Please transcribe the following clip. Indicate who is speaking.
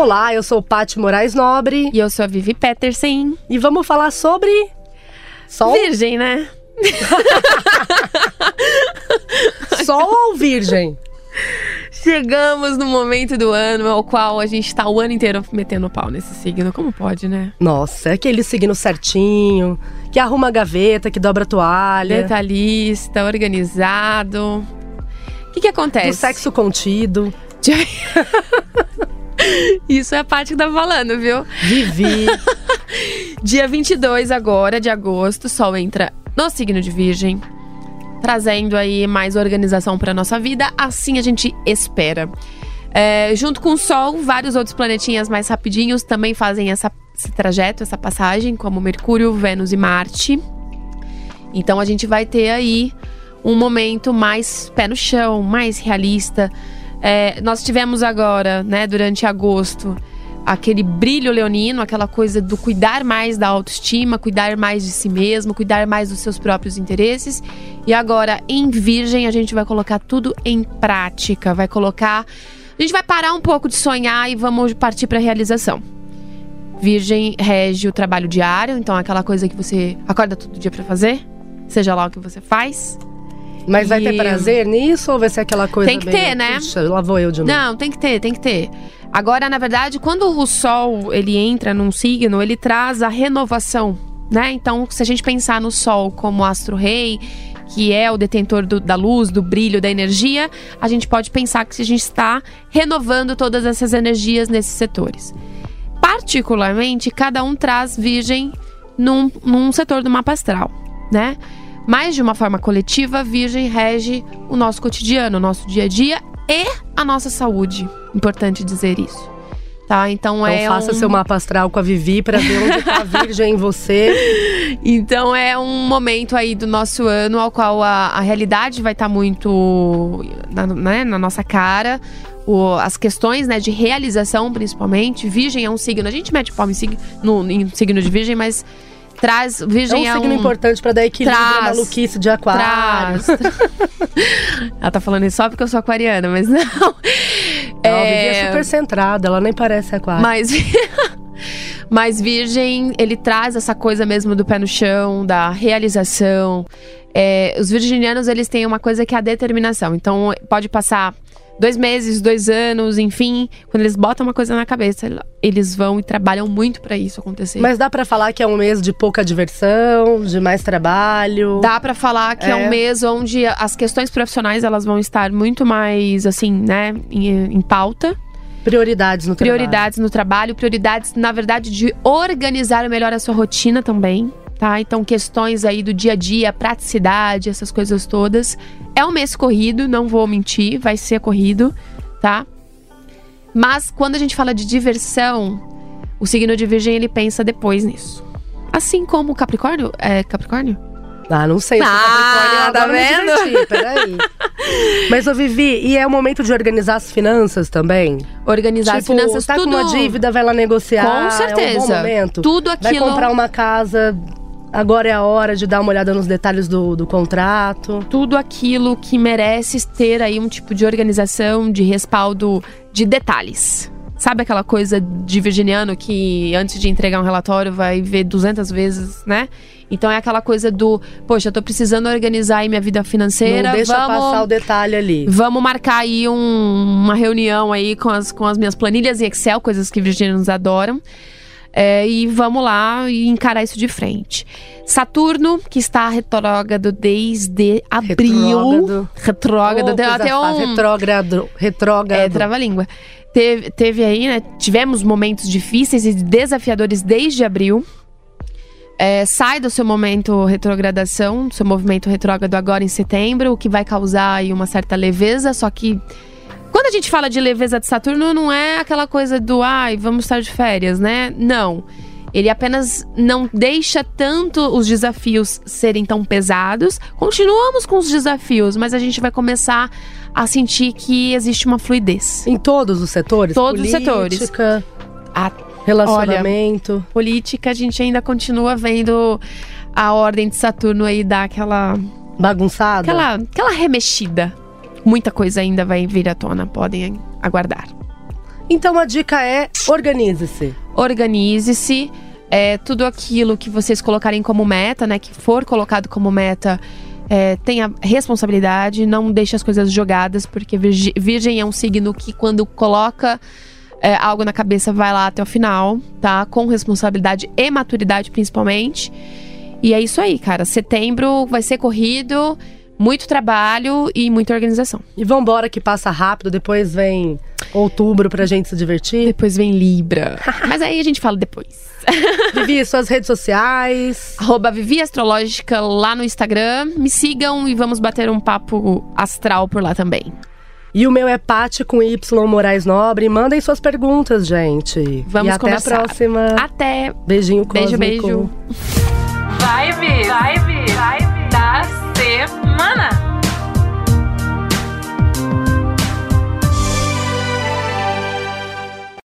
Speaker 1: Olá, eu sou Paty Moraes Nobre
Speaker 2: E eu sou a Vivi Peterson.
Speaker 1: e vamos falar sobre sol,
Speaker 2: Virgem, né?
Speaker 1: sol ou virgem?
Speaker 2: Chegamos no momento do ano ao qual a gente tá o ano inteiro metendo pau nesse signo. Como pode, né?
Speaker 1: Nossa, é aquele signo certinho, que arruma a gaveta, que dobra a toalha,
Speaker 2: Detalhista, organizado. O que que acontece?
Speaker 1: do sexo contido.
Speaker 2: Isso é a parte que tá falando, viu?
Speaker 1: Vivi.
Speaker 2: Dia 22 agora de agosto, Sol entra no signo de Virgem, trazendo aí mais organização para nossa vida. Assim a gente espera. É, junto com o Sol, vários outros planetinhas mais rapidinhos também fazem essa, esse trajeto, essa passagem, como Mercúrio, Vênus e Marte. Então a gente vai ter aí um momento mais pé no chão, mais realista. É, nós tivemos agora, né, durante agosto, aquele brilho leonino, aquela coisa do cuidar mais da autoestima, cuidar mais de si mesmo, cuidar mais dos seus próprios interesses. E agora, em Virgem, a gente vai colocar tudo em prática, vai colocar. A gente vai parar um pouco de sonhar e vamos partir para a realização. Virgem rege o trabalho diário, então é aquela coisa que você acorda todo dia para fazer, seja lá o que você faz.
Speaker 1: Mas vai ter prazer nisso ou vai ser aquela coisa
Speaker 2: Tem que
Speaker 1: meio,
Speaker 2: ter, né?
Speaker 1: Puxa, lá vou eu de novo.
Speaker 2: Não, tem que ter, tem que ter. Agora, na verdade, quando o Sol ele entra num signo, ele traz a renovação, né? Então, se a gente pensar no Sol como astro-rei, que é o detentor do- da luz, do brilho, da energia, a gente pode pensar que a gente está renovando todas essas energias nesses setores. Particularmente, cada um traz Virgem num, num setor do mapa astral, né? Mas de uma forma coletiva, a Virgem rege o nosso cotidiano, o nosso dia a dia e a nossa saúde. Importante dizer isso. Tá? Então,
Speaker 1: Então
Speaker 2: é
Speaker 1: faça
Speaker 2: um...
Speaker 1: seu mapa astral com a Vivi pra ver onde tá a virgem em você.
Speaker 2: Então é um momento aí do nosso ano ao qual a, a realidade vai estar muito na, né, na nossa cara. As questões né, de realização, principalmente. Virgem é um signo. A gente mete palma em, sig- no, em signo de virgem, mas traz.
Speaker 1: É
Speaker 2: Virgem
Speaker 1: um signo importante pra dar equilíbrio à
Speaker 2: Traz.
Speaker 1: maluquice de aquário.
Speaker 2: Traz. Ela tá falando isso só porque eu sou aquariana, mas não.
Speaker 1: Não, é
Speaker 2: É,
Speaker 1: super centrada, ela nem parece aquário.
Speaker 2: Mas, mas Virgem, ele traz essa coisa mesmo do pé no chão, da realização. É, os virginianos, eles têm uma coisa que é a determinação. Então, pode passar dois meses, dois anos, enfim. Quando eles botam uma coisa na cabeça, eles vão e trabalham muito pra isso acontecer.
Speaker 1: Mas dá pra falar que é um mês de pouca diversão, de mais trabalho.
Speaker 2: Dá pra falar que é.
Speaker 1: É.
Speaker 2: um mês onde as questões profissionais elas vão estar muito mais assim, né, em, em pauta.
Speaker 1: Prioridades no
Speaker 2: prioridades no trabalho, prioridades, na verdade, de organizar melhor a sua rotina também, tá? Então, questões aí do dia a dia, praticidade, essas coisas todas. É um mês corrido, não vou mentir, vai ser corrido, tá? Mas quando a gente fala de diversão, o signo de Virgem ele pensa depois nisso. Assim como o Capricórnio, é Capricórnio?
Speaker 1: Ah, não sei. se
Speaker 2: Ah,
Speaker 1: Capricórnio
Speaker 2: tá
Speaker 1: agora me
Speaker 2: vendo?
Speaker 1: diverti, Peraí. Mas, ô Vivi, e é o momento de organizar as finanças também?
Speaker 2: Organizar as
Speaker 1: tipo,
Speaker 2: finanças,
Speaker 1: tá
Speaker 2: tudo
Speaker 1: com uma dívida, vai lá negociar.
Speaker 2: Com
Speaker 1: É um bom
Speaker 2: certeza.
Speaker 1: momento.
Speaker 2: Tudo
Speaker 1: Vai
Speaker 2: aquilo
Speaker 1: comprar uma casa, agora é a hora de dar uma olhada nos detalhes do, do contrato.
Speaker 2: tudo aquilo que merece ter aí um tipo de organização, de respaldo de detalhes. Sabe aquela coisa de virginiano que antes de entregar um relatório vai ver 200 vezes, né? Então é aquela coisa do, poxa, eu tô precisando organizar aí minha vida financeira,
Speaker 1: não deixa
Speaker 2: vamos
Speaker 1: passar o detalhe ali.
Speaker 2: Vamos marcar aí um- uma reunião aí com as, com as minhas planilhas em Excel, coisas que virginianos adoram. É, e vamos lá e encarar isso de frente. Saturno, que está retrógrado desde abril.
Speaker 1: Retrógrado.
Speaker 2: Retrógrado. Tem
Speaker 1: coisa
Speaker 2: até um.
Speaker 1: Retrógrado. Retrógrado.
Speaker 2: É, trava-língua. Teve, teve aí, né? Tivemos momentos difíceis e desafiadores desde abril. é, sai do seu momento retrogradação, do seu movimento retrógrado agora em setembro, o que vai causar aí uma certa leveza, só que a gente fala de leveza de Saturno, não é aquela coisa do ai, vamos estar de férias, né? Não. Ele apenas não deixa tanto os desafios serem tão pesados. Continuamos com os desafios, mas a gente vai começar a sentir que existe uma fluidez.
Speaker 1: Em todos os setores?
Speaker 2: Todos os
Speaker 1: Política,
Speaker 2: setores. A
Speaker 1: Relacionamento.
Speaker 2: política, a gente ainda continua vendo a ordem de Saturno aí dar aquela
Speaker 1: bagunçada?
Speaker 2: aquela, aquela remexida. Muita coisa ainda vai vir à tona, podem aguardar.
Speaker 1: Então a dica é organize-se.
Speaker 2: Organize-se. É, tudo aquilo que vocês colocarem como meta, né? Que for colocado como meta, é, tenha responsabilidade, não deixe as coisas jogadas, porque Virgem é um signo que quando coloca é, algo na cabeça vai lá até o final, tá? Com responsabilidade e maturidade, principalmente. E é isso aí, cara. Setembro vai ser corrido, muito trabalho e muita organização.
Speaker 1: E vambora que passa rápido, depois vem outubro pra gente se divertir.
Speaker 2: Depois vem Libra. Mas aí a gente fala depois.
Speaker 1: Vivi, suas redes sociais.
Speaker 2: Arroba Vivi Astrológica lá no Instagram. Me sigam e vamos bater um papo astral por lá também.
Speaker 1: E o meu é Pati com Y Moraes Nobre. Mandem suas perguntas, gente.
Speaker 2: Vamos
Speaker 1: e até
Speaker 2: conversar.
Speaker 1: a próxima.
Speaker 2: Até!
Speaker 1: Beijinho
Speaker 2: Beijo,
Speaker 1: cósmico.
Speaker 2: beijo.
Speaker 3: Vibe, vibe, vibe da semana.